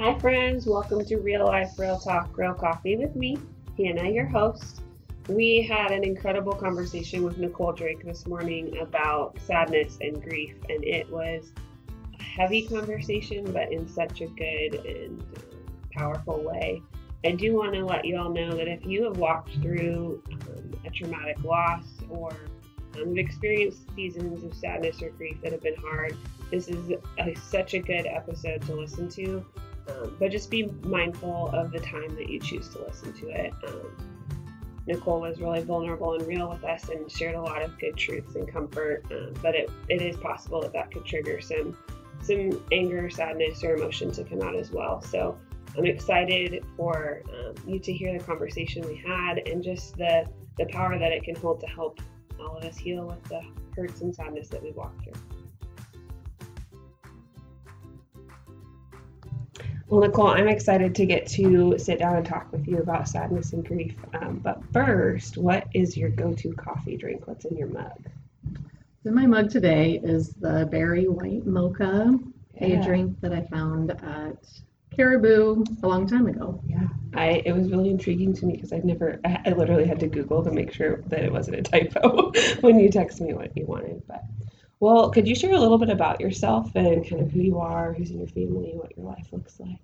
Hi, friends. Welcome to Real Life, Real Talk, Real Coffee with me, Hannah, your host. We had an incredible conversation with Nicole Drake this morning about sadness and grief, and it was a heavy conversation, but in such a good and powerful way. I do want to let you all know that if you have walked through um, a traumatic loss or um, experienced seasons of sadness or grief that have been hard, this is a, such a good episode to listen to. Um, but just be mindful of the time that you choose to listen to it. Um, Nicole was really vulnerable and real with us and shared a lot of good truths and comfort. Um, but it, it is possible that that could trigger some some anger, sadness, or emotion to come out as well. So I'm excited for um, you to hear the conversation we had and just the the power that it can hold to help all of us heal with the hurts and sadness that we walk through. Well, Nicole, I'm excited to get to sit down and talk with you about sadness and grief. Um, but first, what is your go to coffee drink? What's in your mug? In my mug today is the Berry White Mocha, yeah. a drink that I found at Caribou a long time ago. Yeah, I it was really intriguing to me because I've never I, I literally had to Google to make sure that it wasn't a typo when you text me what you wanted. But well, could you share a little bit about yourself and kind of who you are, who's in your family, what your life looks like?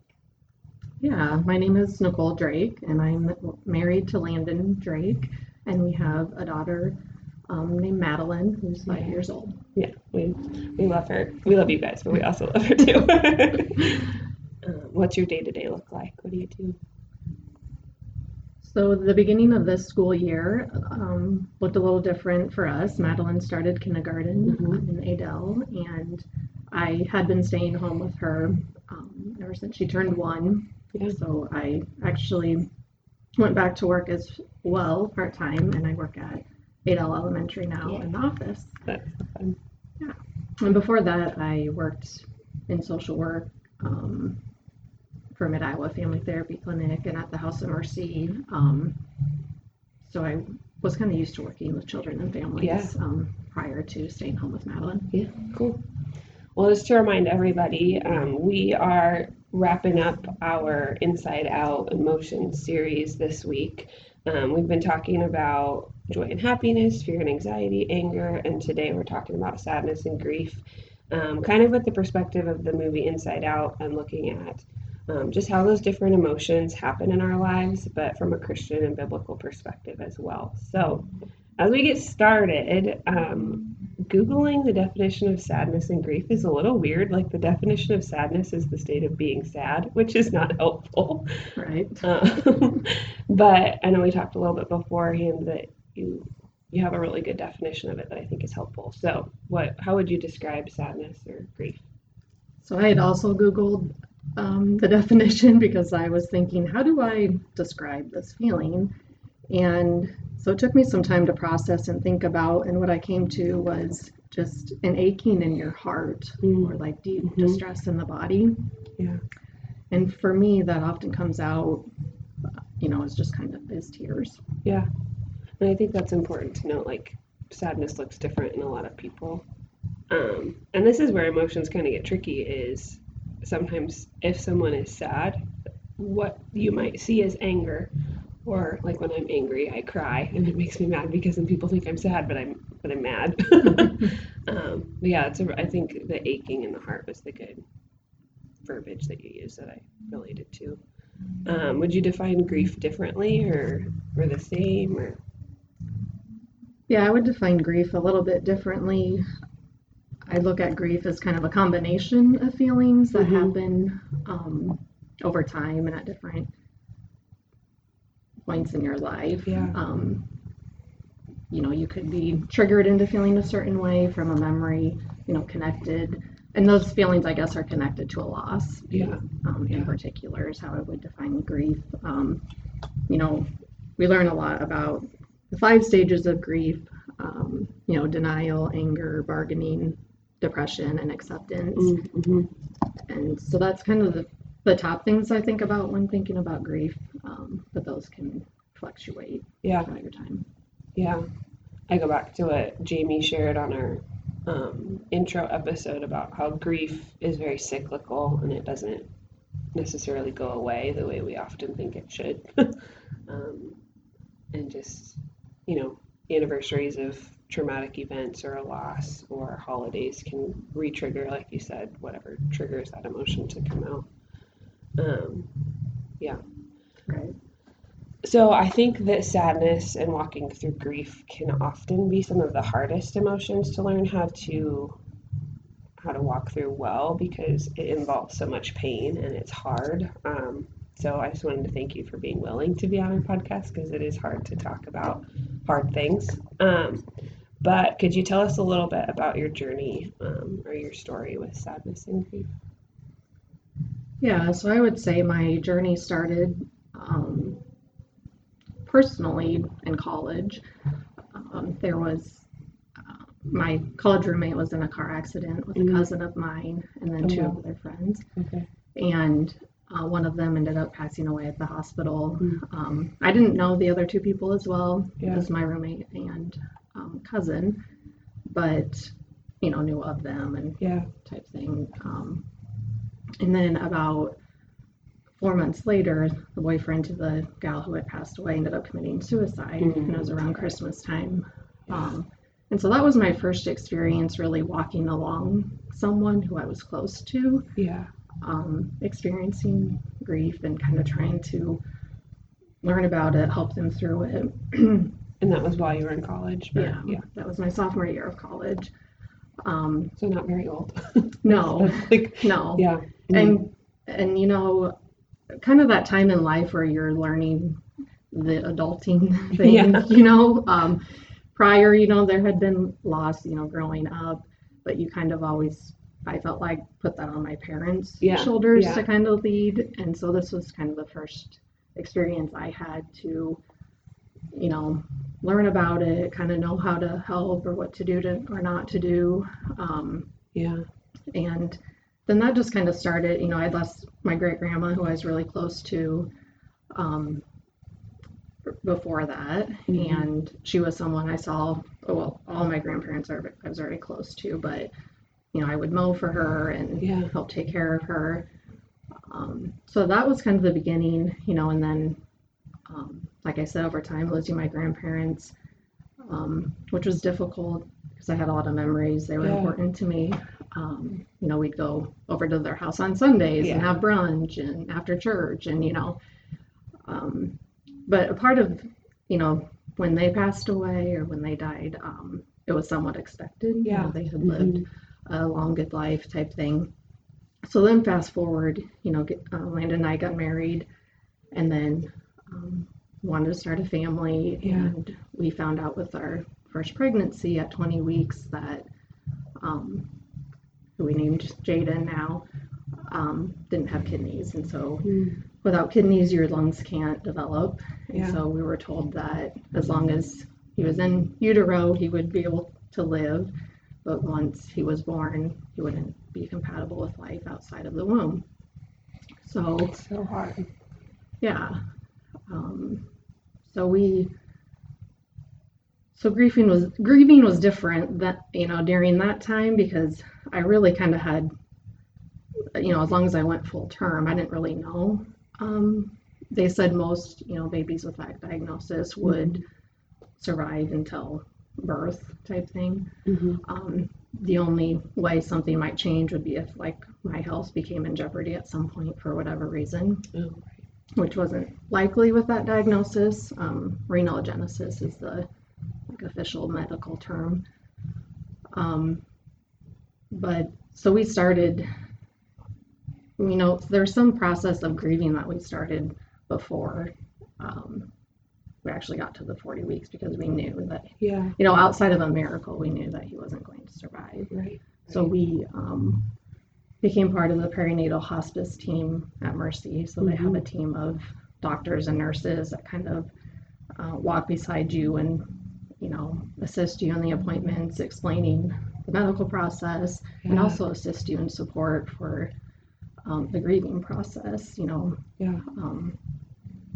Yeah, my name is Nicole Drake, and I'm married to Landon Drake, and we have a daughter um, named Madeline, who's five yeah. years old. Yeah, we we love her. We love you guys, but we also love her too. uh, what's your day to day look like? What do you do? So the beginning of this school year um, looked a little different for us. Madeline started kindergarten mm-hmm. in Adel, and I had been staying home with her um, ever since she turned one. Yeah. So I actually went back to work as well part time, and I work at Adel Elementary now yeah. in the office. That's fun. Yeah. And before that, I worked in social work. Um, for Mid Iowa Family Therapy Clinic and at the House of Mercy. Um, so I was kind of used to working with children and families yeah. um, prior to staying home with Madeline. Yeah, cool. Well, just to remind everybody, um, we are wrapping up our Inside Out Emotion series this week. Um, we've been talking about joy and happiness, fear and anxiety, anger, and today we're talking about sadness and grief, um, kind of with the perspective of the movie Inside Out and looking at um, just how those different emotions happen in our lives, but from a Christian and biblical perspective as well. So, as we get started, um, Googling the definition of sadness and grief is a little weird. Like, the definition of sadness is the state of being sad, which is not helpful. Right. Um, but I know we talked a little bit beforehand that you you have a really good definition of it that I think is helpful. So, what how would you describe sadness or grief? So I had also Googled um, the definition because I was thinking, how do I describe this feeling? And so it took me some time to process and think about, and what I came to was just an aching in your heart mm. or like deep mm-hmm. distress in the body. Yeah. And for me, that often comes out, you know, as just kind of as tears. Yeah. And I think that's important to note. Like, sadness looks different in a lot of people. Um, and this is where emotions kind of get tricky is sometimes if someone is sad, what you might see as anger, or like when I'm angry, I cry and it makes me mad because then people think I'm sad, but I'm but I'm mad. um, but yeah, it's a, I think the aching in the heart was the good verbiage that you used that I related to. Um, would you define grief differently or or the same or? Yeah, I would define grief a little bit differently. I look at grief as kind of a combination of feelings that mm-hmm. happen um, over time and at different points in your life. Yeah. Um, you know, you could be triggered into feeling a certain way from a memory, you know, connected. And those feelings, I guess, are connected to a loss. Yeah. Um, in particular, is how I would define grief. Um, you know, we learn a lot about the five stages of grief. Um, you know, denial, anger, bargaining, depression and acceptance. Mm-hmm. And so that's kind of the, the top things I think about when thinking about grief, um, but those can fluctuate yeah. throughout your time. Yeah. I go back to what Jamie shared on our um, intro episode about how grief is very cyclical and it doesn't necessarily go away the way we often think it should. um, and just, you know, anniversaries of traumatic events or a loss or holidays can re-trigger, like you said, whatever triggers that emotion to come out. Um, yeah. Right. So I think that sadness and walking through grief can often be some of the hardest emotions to learn how to how to walk through well because it involves so much pain and it's hard. Um, so I just wanted to thank you for being willing to be on our podcast because it is hard to talk about hard things. Um, but could you tell us a little bit about your journey um, or your story with sadness and grief? Yeah, so I would say my journey started um, personally in college. Um, there was uh, my college roommate was in a car accident with Mhm. a cousin of mine and then Oh, two wow. of their friends, Okay. and uh, one of them ended up passing away at the hospital. Mm. Um, I didn't know the other two people as well Yeah. as my roommate and um, cousin, but you know knew of them and Yeah. type thing. Um, and then about four months later, the boyfriend to the gal who had passed away ended up committing suicide, and it was around Christmas time. Um, and so that was my first experience really walking along someone who I was close to, Yeah. um, experiencing grief and kind of trying to learn about it, help them through it. And that was while you were in college. or- yeah, Yeah. that was my sophomore year of college. Um, So not very old. no, like, no. yeah. and and you know kind of that time in life where you're learning the adulting thing Yeah. you know um, prior you know there had been loss you know growing up but you kind of always i felt like put that on my parents Yeah, shoulders yeah. to kind of lead and so this was kind of the first experience i had to you know learn about it kind of know how to help or what to do to or not to do um, Yeah. and then that just kind of started you know i lost my great grandma who i was really close to um, before that Mhm. and she was someone i saw well all my grandparents are i was very close to but you know i would mow for her and Yeah. help take care of her um, so that was kind of the beginning you know and then um, like i said over time losing my grandparents um, which was difficult because i had a lot of memories they were Yeah. important to me um, you know, we'd go over to their house on Sundays and have brunch and after church and, you know, um, but a part of, you know, when they passed away or when they died, um, it was somewhat expected. You Yeah. know, they had lived a long, good life type thing. So then fast forward, you know, get, uh, Landon and I got married and then um, wanted to start a family. Yeah. And we found out with our first pregnancy at 20 weeks that um, who we named Jaden now, um, didn't have kidneys. And so Mm. without kidneys, your lungs can't develop. And Yeah. so we were told that as long as he was in utero, he would be able to live. But once he was born, he wouldn't be compatible with life outside of the womb. So, It's so hard. yeah. Um, so we so grieving was grieving was different that you know during that time because I really kind of had you know as long as I went full term I didn't really know. Um, they said most you know babies with that diagnosis would survive until birth type thing. Mm-hmm. um, the only way something might change would be if like my health became in jeopardy at some point for whatever reason. Oh, which wasn't likely with that diagnosis. Um, renal agenesis is the like, official medical term. Um, but so we started, you know, there's some process of grieving that we started before um, we actually got to the 40 weeks because we knew that, yeah. you know, outside of a miracle, we knew that he wasn't going to survive. Right. So we um, became part of the perinatal hospice team at Mercy. So they have a team of doctors and nurses that kind of uh, walk beside you and, you know, assist you in the appointments, explaining the medical process, and also assist you in support for um, the grieving process. You know, Yeah. um,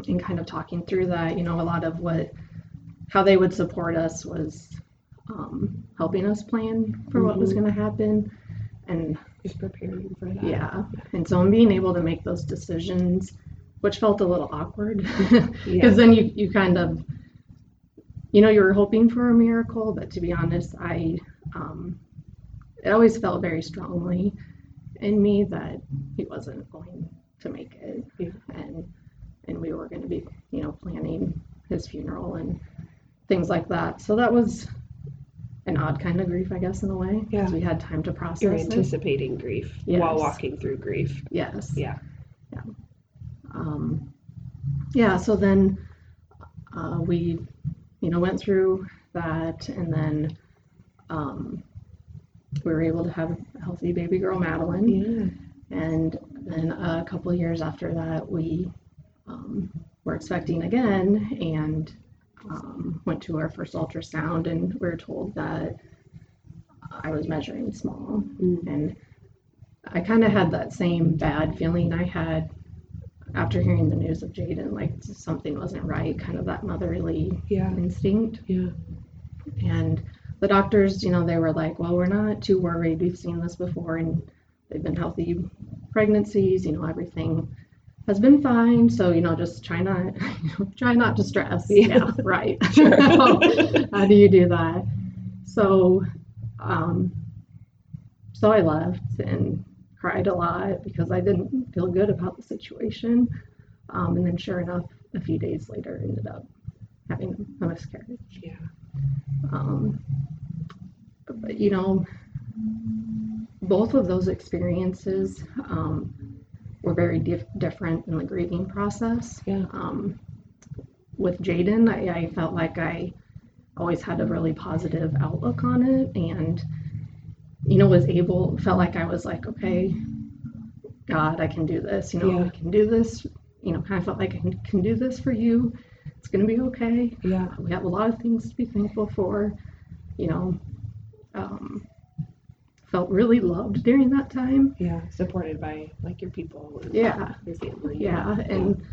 and kind of talking through that. You know, a lot of what how they would support us was um, helping us plan for what was Mhm. going to happen, and Just preparing for that. Yeah. And so I'm being able to make those decisions, which felt a little awkward. Because Yeah. then you, you kind of, you know, you were hoping for a miracle, but to be honest, I, um, it always felt very strongly in me that he wasn't going to make it. Yeah. And, and we were going to be, you know, planning his funeral and things like that. So that was an odd kind of grief, I guess, in a way. Yeah. Because we had time to process You're it. anticipating grief while walking through grief. Yes. Yeah. Yeah. Um, yeah. So then uh, we, you know, went through that, and then um, we were able to have a healthy baby girl, Madeline. Yeah. And then a couple years after that, we um, were expecting again and um, went to our first ultrasound, and we were told that I was measuring small. Mm. And I kind of had that same bad feeling I had after hearing the news of Jaden, like something wasn't right, kind of that motherly Yeah. instinct. Yeah. And the doctors, you know, they were like, well, we're not too worried. We've seen this before and they've been healthy pregnancies, you know, everything has been fine. So, you know, just try not, you know, try not to stress. Yeah. right. Sure. How do you do that? So, um, so I left and cried a lot because I didn't feel good about the situation. Um, and then sure enough, a few days later, ended up having a miscarriage. Yeah. Um, but, you know, both of those experiences um, were very dif- different in the grieving process. Yeah. Um, with Jaden, I, I felt like I always had a really positive outlook on it and, you know, was able, felt like I was like, okay, God, I can do this, you know, Yeah. I can do this, you know, kind of felt like I can, can do this for you. It's going to be okay Yeah. we have a lot of things to be thankful for you know um, felt really loved during that time Yeah. Supported by like your people. Yeah. Your family. yeah and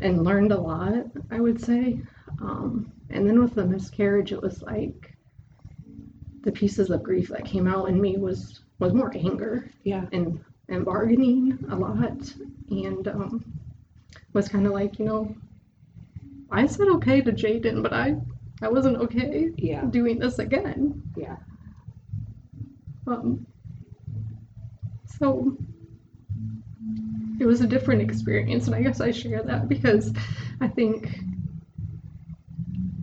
and learned a lot i would say um, and then with the miscarriage it was like the pieces of grief that came out in me was was more anger Yeah. and and bargaining a lot and um, was kind of like you know i said okay to jaden but i i wasn't okay Yeah. doing this again Yeah. Um, so it was a different experience and i guess i share that because i think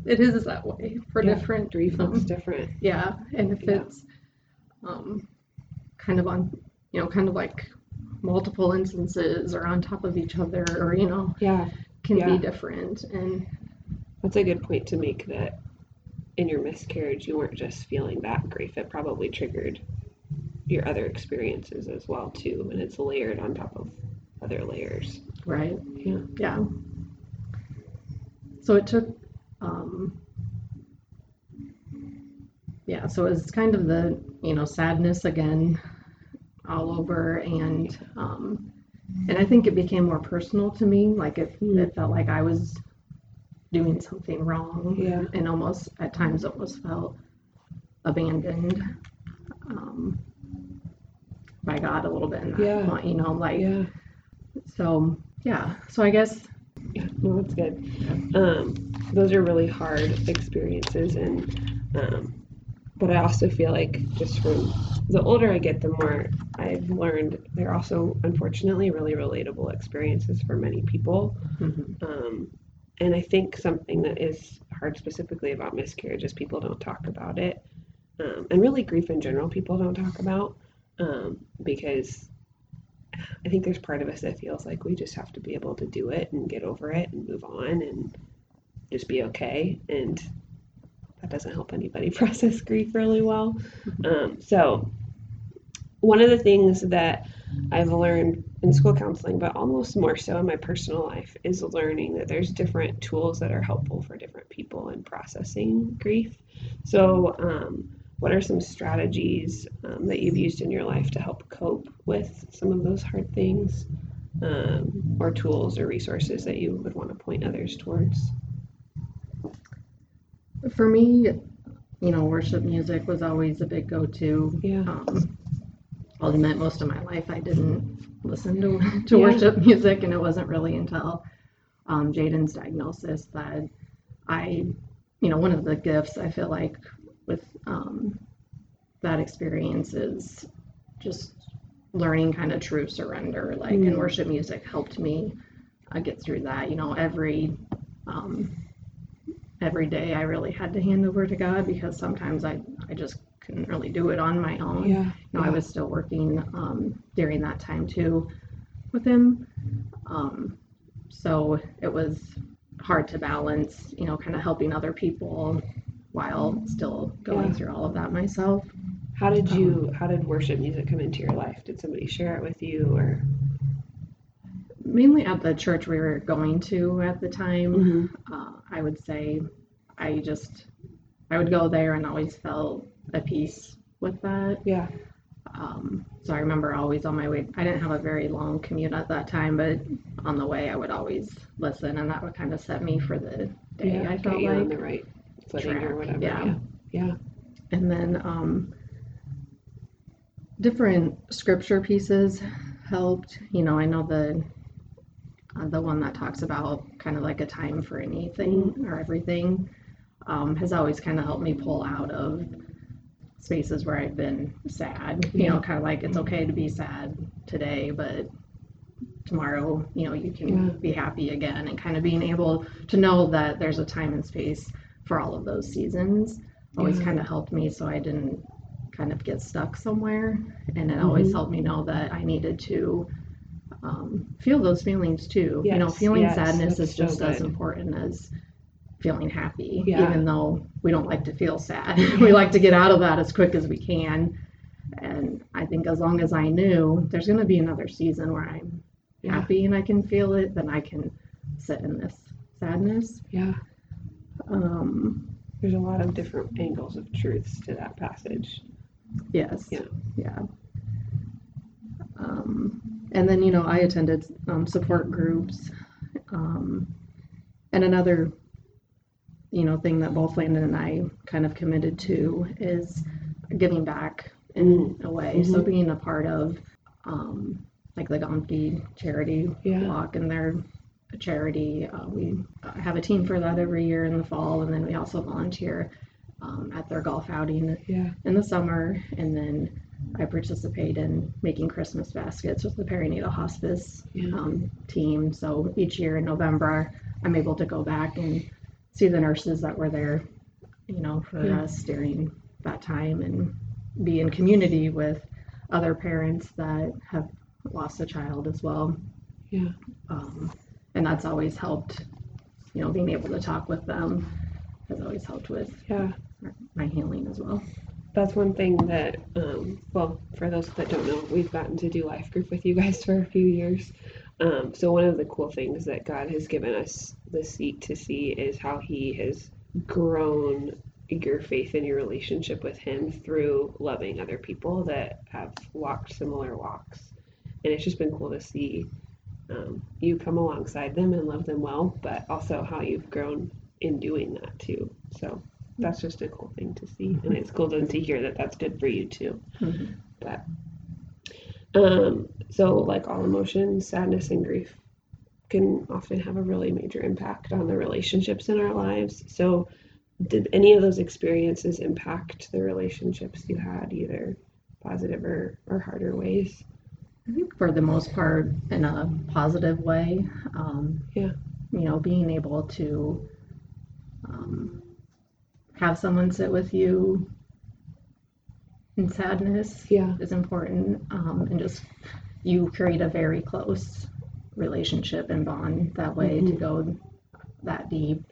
it is that way for Yeah, different Grief looks um, different. yeah, and if Yeah. it's um, kind of on, you know, kind of like multiple instances or on top of each other, or you know, Yeah. can Yeah. be different. And That's a good point to make that in your miscarriage, you weren't just feeling that grief. It probably triggered your other experiences as well, too. And it's layered on top of other layers. right, Yeah. yeah. So it took, um, yeah. So it was kind of the, you know, sadness again, all over, and um, and I think it became more personal to me. Like it, Mm. it felt like I was doing something wrong. Yeah. and almost at times almost felt abandoned um, by God a little bit in that Yeah. you know, like Yeah. so yeah. So I guess Yeah. No, that's good. Um, those are really hard experiences. And, um, but I also feel like just from the older I get, the more I've learned they're also, unfortunately, really relatable experiences for many people. Um, and I think something that is hard specifically about miscarriage is people don't talk about it. Um, and really, grief in general, people don't talk about um, because I think there's part of us that feels like we just have to be able to do it and get over it and move on and just be okay. And that doesn't help anybody process grief really well. Um, so, one of the things that I've learned in school counseling, but almost more so in my personal life, is learning that there's different tools that are helpful for different people in processing grief. So, um, what are some strategies um, that you've used in your life to help cope with some of those hard things, um, or tools or resources that you would want to point others towards? for me, you know, worship music was always a big go-to. Yeah. Um, I'll admit most of my life I didn't listen to, to Yeah. worship music, and it wasn't really until um, Jaden's diagnosis that I, you know, one of the gifts I feel like with um, that experience is just learning kind of true surrender. Like, and Mm. worship music helped me uh, get through that. You know, every um, every day I really had to hand over to God because sometimes I I just couldn't really do it on my own. Yeah. You know, I was still working um, during that time too with him. Um, so it was hard to balance, you know, kind of helping other people while still going Yeah. through all of that myself. How did you? How did worship music come into your life? Did somebody share it with you, or? Mainly at the church we were going to at the time, Mm-hmm. uh, I would say I just, I would go there and always felt at peace with that. Yeah. Um, so I remember always on my way, I didn't have a very long commute at that time, but on the way I would always listen and that would kind of set me for the day, yeah. I felt like. the right footing track, or whatever. yeah. Yeah. Yeah. And then um, different scripture pieces helped. You know, I know the uh, the one that talks about kind of like a time for anything or everything um, has always kind of helped me pull out of spaces where I've been sad. You know, kind of like it's okay to be sad today, but tomorrow, you know, you can Yeah. be happy again, and kind of being able to know that there's a time and space for all of those seasons always Yeah. kind of helped me so I didn't kind of get stuck somewhere. And it always Mhm. helped me know that I needed to um, feel those feelings too. you know, feeling yes, sadness is so just as important as feeling happy, Yeah. even though we don't like to feel sad. we like to get out of that as quick as we can. And I think as long as I knew there's going to be another season where I'm Yeah. happy and I can feel it, then I can sit in this sadness. Yeah. Um, There's a lot of different angles of truths to that passage. Yes. Yeah. Yeah. Um, and then, you know, I attended um, support groups. Um, and another, you know, thing that both Landon and I kind of committed to is giving back in a way. So Mhm. being a part of, um, like the Gonfi charity Yeah. walk and their charity. Uh, we uh, have a team for that every year in the fall, and then we also volunteer um, at their golf outing Yeah. in the summer, and then I participate in making Christmas baskets with the perinatal hospice Yeah. um, team. So each year in November, I'm able to go back and see the nurses that were there, you know, for Yeah. us during that time and be in community with other parents that have lost a child as well. Yeah. Um, and that's always helped, you know, being able to talk with them has always helped with Yeah. my healing as well. That's one thing that, um, well, for those that don't know, we've gotten to do life group with you guys for a few years. Um, so one of the cool things that God has given us the seat to see is how He has grown your faith and your relationship with Him through loving other people that have walked similar walks. And it's just been cool to see um, you come alongside them and love them well, but also how you've grown in doing that too. So that's just a cool thing to see, and it's cool to, to hear that that's good for you too. Mhm. But um, so like all emotions, sadness and grief can often have a really major impact on the relationships in our lives. So did any of those experiences impact the relationships you had, either positive or, or harder ways? I think for the most part, in a positive way. Um, Yeah. You know, being able to um, have someone sit with you in sadness Yeah. is important, um, and just you create a very close relationship and bond that way to Mhm. go that deep.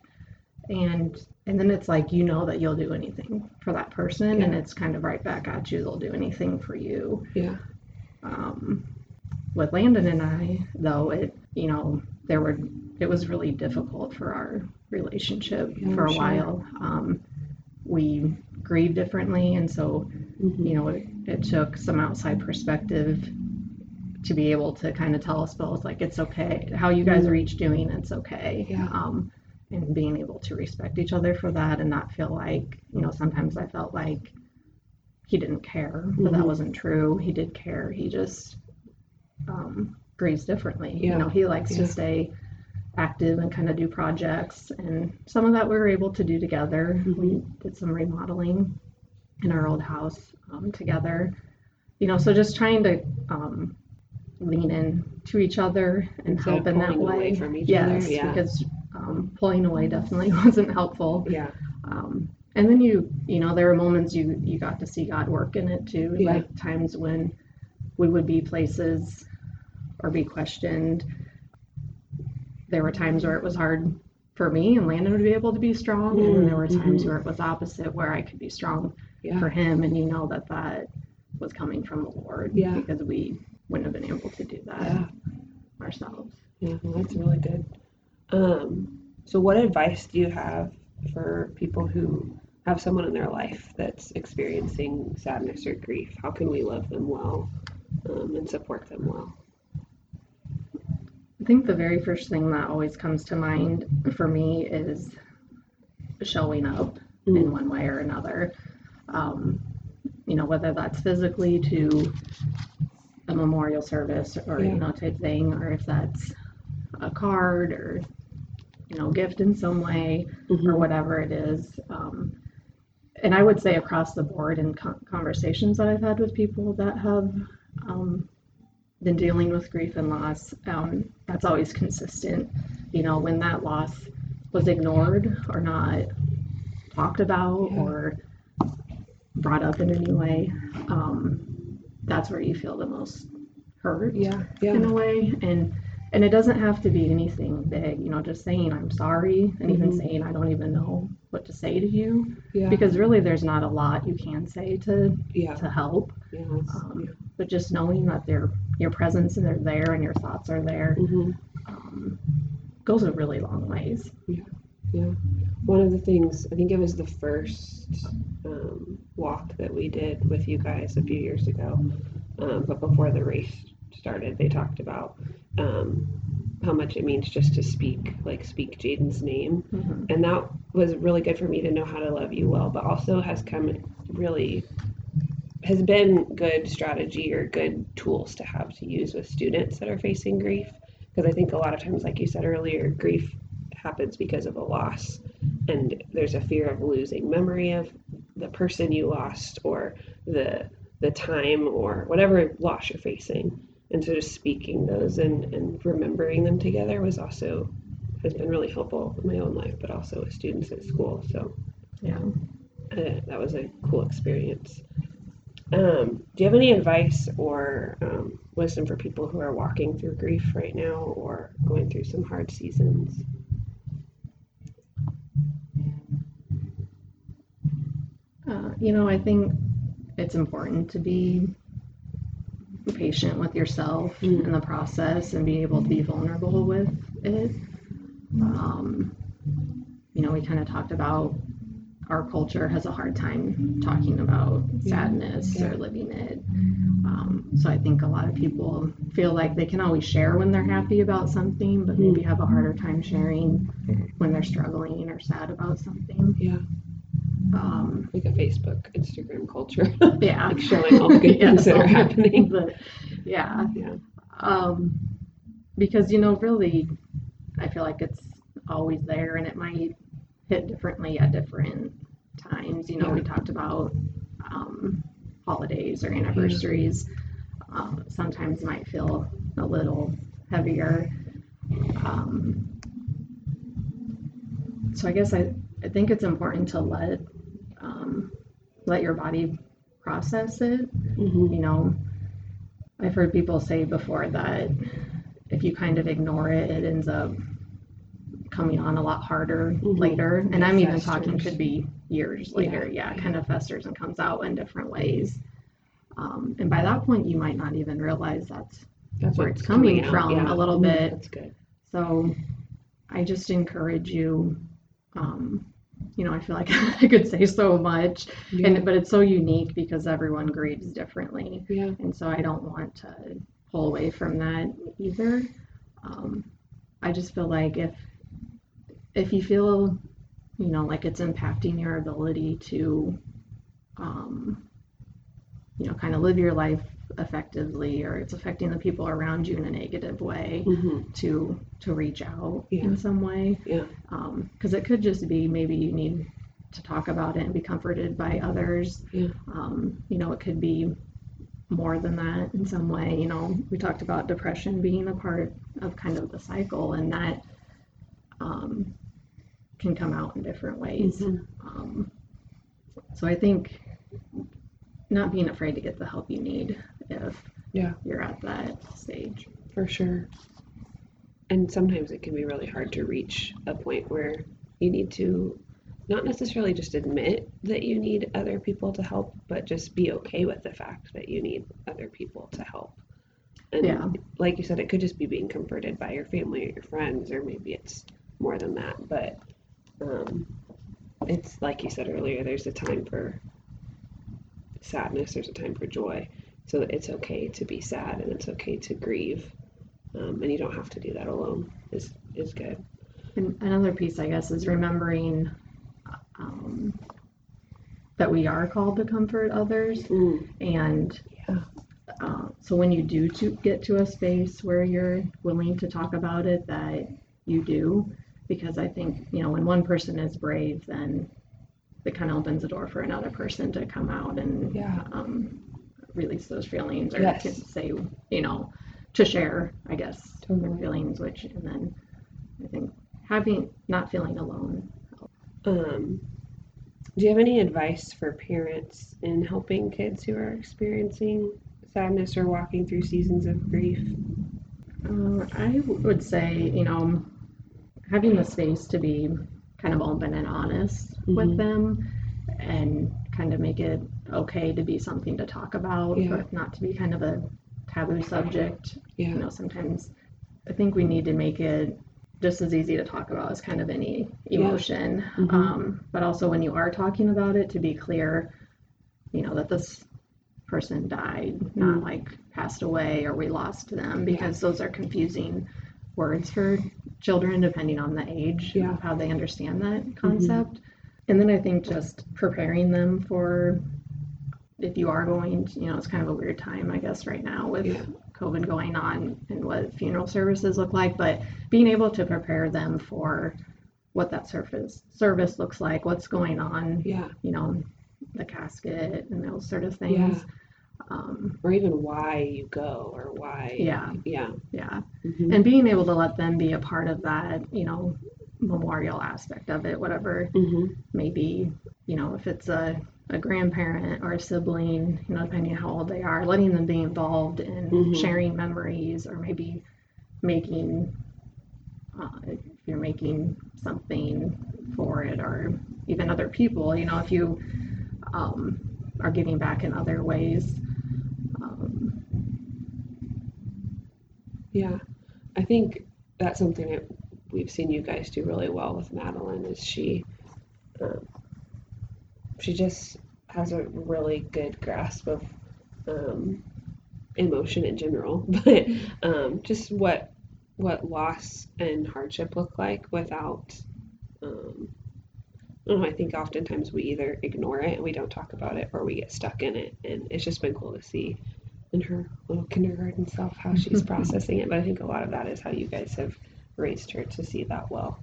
And and then it's like you know that you'll do anything for that person, and it's kind of right back at you. They'll do anything for you Yeah. Um, with Landon and I, though, it you know there were it was really difficult for our relationship Yeah, for a sure. while. Um, we grieve differently, and so you know it, it took some outside perspective to be able to kind of tell us both like it's okay how you guys are each doing it's okay Yeah. um, and being able to respect each other for that and not feel like you know sometimes i felt like he didn't care, but Mhm. that wasn't true. He did care. He just um, grieves differently. Yeah. You know, he likes Yeah. to stay active and kind of do projects, and some of that we were able to do together. We Mhm. did some remodeling in our old house um, together. You know, so just trying to um, lean in to each other and Instead help in that way. from each yes, other, yeah. because um, pulling away definitely wasn't helpful. Yeah. Um, and then you, you know, there were moments you you got to see God work in it too. Yeah. Like times when we would be places or be questioned. There were times where it was hard for me and Landon would be able to be strong, and then there were times Mhm. where it was opposite, where I could be strong Yeah. for him, and you know that that was coming from the Lord, Yeah. because we wouldn't have been able to do that Yeah. ourselves. Yeah, well, that's really good. Um, so, what advice do you have for people who have someone in their life that's experiencing sadness or grief? How can we love them well um, and support them well? I think the very first thing that always comes to mind for me is showing up in Mm. one way or another. Um, you know, whether that's physically to a memorial service or, Yeah. you know, type thing, or if that's a card or, you know, gift in some way or Mhm. whatever it is. Um, and I would say across the board in con- conversations that I've had with people that have um, been dealing with grief and loss, um, that's always consistent. You know, when that loss was ignored or not talked about Yeah. or brought up in any way, um, that's where you feel the most hurt Yeah, in a way and and it doesn't have to be anything big you know just saying i'm sorry and even Mhm. saying i don't even know what to say to you yeah, because really there's not a lot you can say to yeah, to help yeah, that's- um, yeah. but just knowing that their your presence and they're there and your thoughts are there Mhm. um, goes a really long ways Yeah. One of the things, I think it was the first um, walk that we did with you guys a few years ago, um, but before the race started, they talked about um, how much it means just to speak, like speak Jaden's name. Mhm. And that was really good for me to know how to love you well, but also has come really has been good strategy or good tools to have to use with students that are facing grief because I think a lot of times like you said earlier grief happens because of a loss and there's a fear of losing memory of the person you lost or the the time or whatever loss you're facing and so just speaking those and, and remembering them together was also has been really helpful in my own life but also with students at school so yeah uh, that was a cool experience. Um, do you have any advice or um, wisdom for people who are walking through grief right now or going through some hard seasons? uh, you know i think it's important to be patient with yourself Mm. in the process and be able to be vulnerable with it um, you know we kind of talked about our culture has a hard time talking about Yeah. sadness Yeah. or living it um, so i think a lot of people feel like they can always share when they're happy about something but maybe have a harder time sharing when they're struggling or sad about something Yeah, um, like a Facebook, Instagram culture. yeah. Like showing all the good things that are the happening. that- yeah. Yeah, um, because you know really i feel like it's always there and it might hit differently at different times. You know we talked about um, holidays or anniversaries. Um, sometimes might feel a little heavier. Um, so i guess I, I think it's important to let let your body process it hmm you know, I've heard people say before that if you kind of ignore it, it ends up coming on a lot harder Mhm. later. And I'm even talking could be years later. Yeah, it kind of festers and comes out in different ways. Um, and by that point, you might not even realize that's that's Where it's coming out, from yeah. a little Mhm, bit. That's good. so. I just encourage you. Um, you know, I feel like I could say so much, Yeah, and but it's so unique because everyone grieves differently. yeah, and so I don't want to pull away from that either. Um, I just feel like if if you feel, you know, like it's impacting your ability to um, you know, kind of live your life effectively or it's affecting the people around you in a negative way Mm-hmm. to to reach out Yeah. in some way Yeah. because it could just be maybe you need to talk about it and be comforted by others Yeah. um, you know it could be more than that in some way you know we talked about depression being a part of kind of the cycle and that um, can come out in different ways Mhm. um, so i think not being afraid to get the help you need if Yeah. you're at that stage For sure. And sometimes it can be really hard to reach a point where you need to not necessarily just admit that you need other people to help, but just be okay with the fact that you need other people to help. And Yeah. like you said, it could just be being comforted by your family or your friends, or maybe it's more than that. But um, it's like you said earlier, there's a time for sadness, there's a time for joy. So it's okay to be sad and it's okay to grieve. Um, and you don't have to do that alone is is good. And another piece, I guess, is remembering um, that we are called to comfort others. And Yeah. uh, so when you do to get to a space where you're willing to talk about it, that you do. Because I think, you know, when one person is brave, then it kind of opens the door for another person to come out and Yeah. um, release those feelings or Yes. to say, you know, to share, I guess, their feelings, which, and then I think having, not feeling alone. Um, do you have any advice for parents in helping kids who are experiencing sadness or walking through seasons of grief? Uh, I would say, you know, having the space to be kind of open and honest Mhm. with them and kind of make it okay to be something to talk about, Yeah. but not to be kind of a taboo subject. You know, sometimes I think we need to make it just as easy to talk about as kind of any Yeah. emotion. Mhm. Um, but also when you are talking about it, to be clear, you know, that this person died, not Mm. like passed away or we lost them, because those are confusing words for children depending on the age Yeah. Mm-hmm. of how they understand that concept. And then I think just preparing them for if you are going, you know, it's kind of a weird time, I guess, right now with Yeah. COVID going on and what funeral services look like, but being able to prepare them for what that service service looks like, what's going on, Yeah. you know, the casket and those sort of Yeah. things. Um, Or even why you go or why. Yeah. Yeah. yeah, Mhm. and being able to let them be a part of that, you know, memorial aspect of it, whatever Mhm. maybe, you know, if it's a, a grandparent or a sibling, you know, depending on how old they are, letting them be involved in Mhm. sharing memories or maybe making, uh, if you're making something for it or even other people, you know, if you um, are giving back in other ways. Um, Yeah, I think that's something that we've seen you guys do really well with Madeline. Is she, um, she just has a really good grasp of um, emotion in general, but um, just what what loss and hardship look like without. Um, I don't know. I think oftentimes we either ignore it and we don't talk about it, or we get stuck in it, and it's just been cool to see in her little kindergarten self how she's processing it. But I think a lot of that is how you guys have raised her to see that well.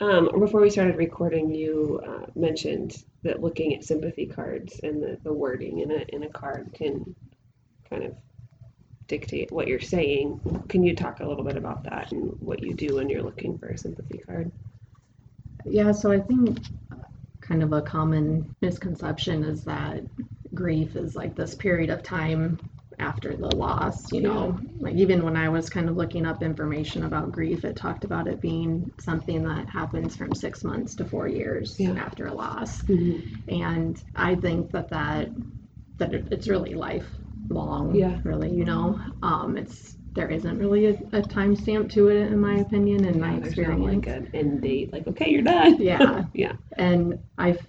Um, before we started recording, you uh, mentioned that looking at sympathy cards and the, the wording in a in a card can kind of dictate what you're saying. Can you talk a little bit about that and what you do when you're looking for a sympathy card? Yeah, so I think uh, kind of a common misconception is that grief is like this period of time after the loss, you know. Like even when I was kind of looking up information about grief, it talked about it being something that happens from 6 months to 4 years Yeah. after a loss. Mm-hmm. And I think that that that it's really lifelong, Yeah. really, you know. Um it's there isn't really a, a timestamp to it in my opinion and my Yeah, not experience. like an end date, like okay, you're done. Yeah. yeah. And I've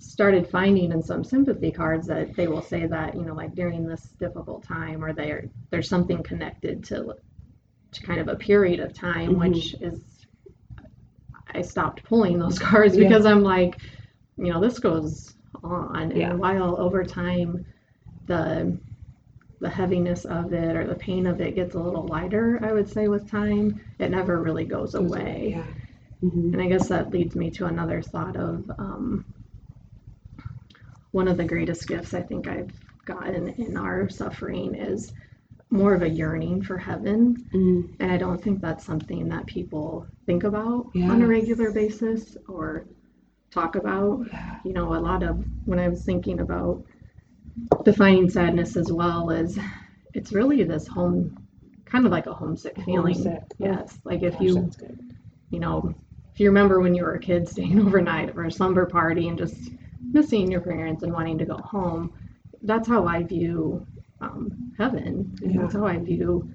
started finding in some sympathy cards that they will say that, you know, like during this difficult time or there there's something connected to to kind of a period of time, Mhm. which is I stopped pulling those cards Yeah. because I'm like, you know, this goes on Yeah. and while over time the the heaviness of it or the pain of it gets a little lighter, I would say, with time. It never really goes away. Yeah. hmm And I guess that leads me to another thought of um, one of the greatest gifts I think I've gotten in our suffering is more of a yearning for heaven. mm And I don't think that's something that people think about on a regular basis or talk about. Yeah. You know, a lot of when I was thinking about defining sadness as well is it's really this home kind of like a homesick feeling. Homesick. Yes. Like if Gosh, you you know, if you remember when you were a kid staying overnight for a slumber party and just missing your parents and wanting to go home, that's how I view um, heaven. And Yeah. That's how I view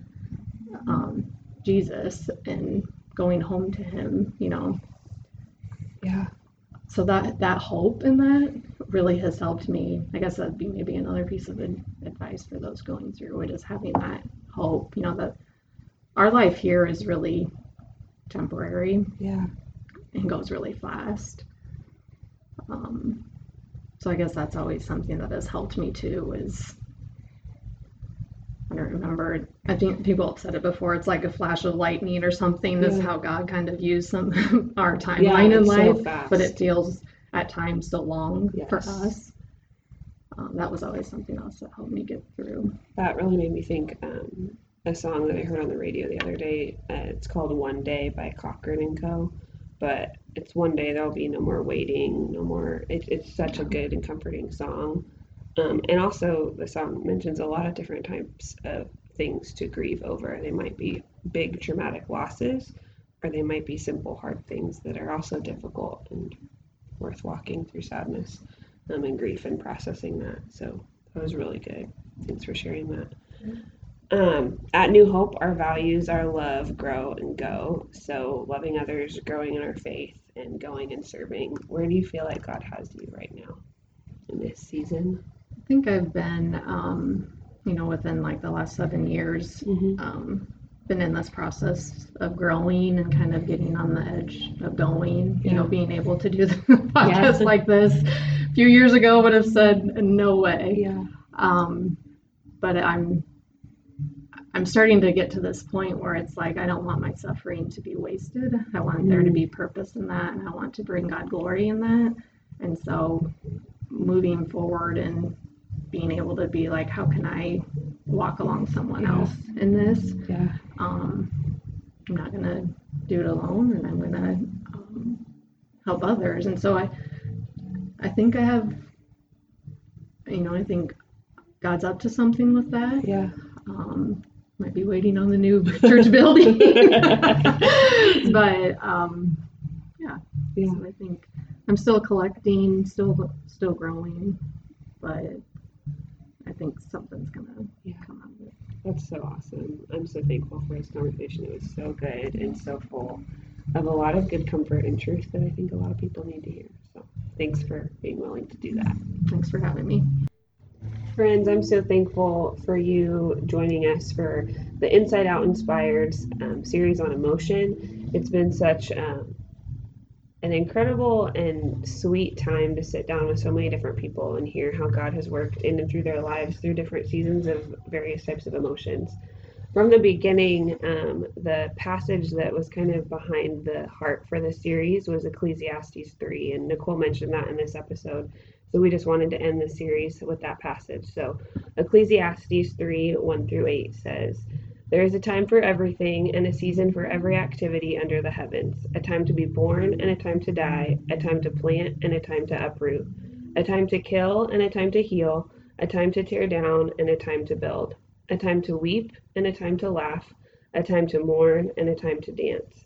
um, Jesus and going home to Him. You know, Yeah. so that that hope in that really has helped me. I guess that'd be maybe another piece of advice for those going through it is having that hope. You know that our life here is really temporary Yeah. and goes really fast. Um, so I guess that's always something that has helped me too. Is I don't remember. I think people have said it before. It's like a flash of lightning or something. This is how God kind of used some our Yeah. timeline in it's so life, fast. but it feels at times so long for us. Um, that was always something else that helped me get through. That really made me think um, a song that I heard on the radio the other day. Uh, it's called "One Day" by Cochren and Co. But it's one day there'll be no more waiting, no more. It, it's such a good and comforting song. Um, and also, the song mentions a lot of different types of things to grieve over. They might be big traumatic losses, or they might be simple, hard things that are also difficult and worth walking through sadness um, and grief and processing that. So that was really good. Thanks for sharing that. Um, at New Hope, our values are love, grow, and go. So loving others, growing in our faith, and going and serving. Where do you feel like God has you right now in this season? I think I've been, um, you know, within like the last seven years, Mm-hmm. um, been in this process of growing and kind of getting on the edge of going, you know, being able to do the podcast like this. A few years ago would have said no way. Yeah. Um, but I'm I'm starting to get to this point where it's like I don't want my suffering to be wasted. I want there to be purpose in that and I want to bring God glory in that. And so moving forward and being able to be like, how can I walk along someone Yeah. else in this? Yeah. um, I'm not gonna do it alone, and I'm gonna um, help others. And so I, I think I have, you know, I think God's up to something with that. Yeah. Um, might be waiting on the new church building, but um, yeah. Yeah. So I think I'm still collecting, still still growing, but I think something's gonna Yeah. come out of it. That's so awesome. I'm so thankful for this conversation. It was so good and so full of a lot of good comfort and truth that I think a lot of people need to hear. So thanks for being willing to do that. Thanks for having me. Friends, I'm so thankful for you joining us for the Inside Out Inspired um, series on emotion. It's been such um, an incredible and sweet time to sit down with so many different people and hear how God has worked in and through their lives through different seasons of various types of emotions. From the beginning, um, the passage that was kind of behind the heart for the series was Ecclesiastes 3, and Nicole mentioned that in this episode. So we just wanted to end the series with that passage. So Ecclesiastes 3 1 through 8 says, There is a time for everything and a season for every activity under the heavens, a time to be born and a time to die, a time to plant and a time to uproot, a time to kill and a time to heal, a time to tear down and a time to build, a time to weep and a time to laugh, a time to mourn and a time to dance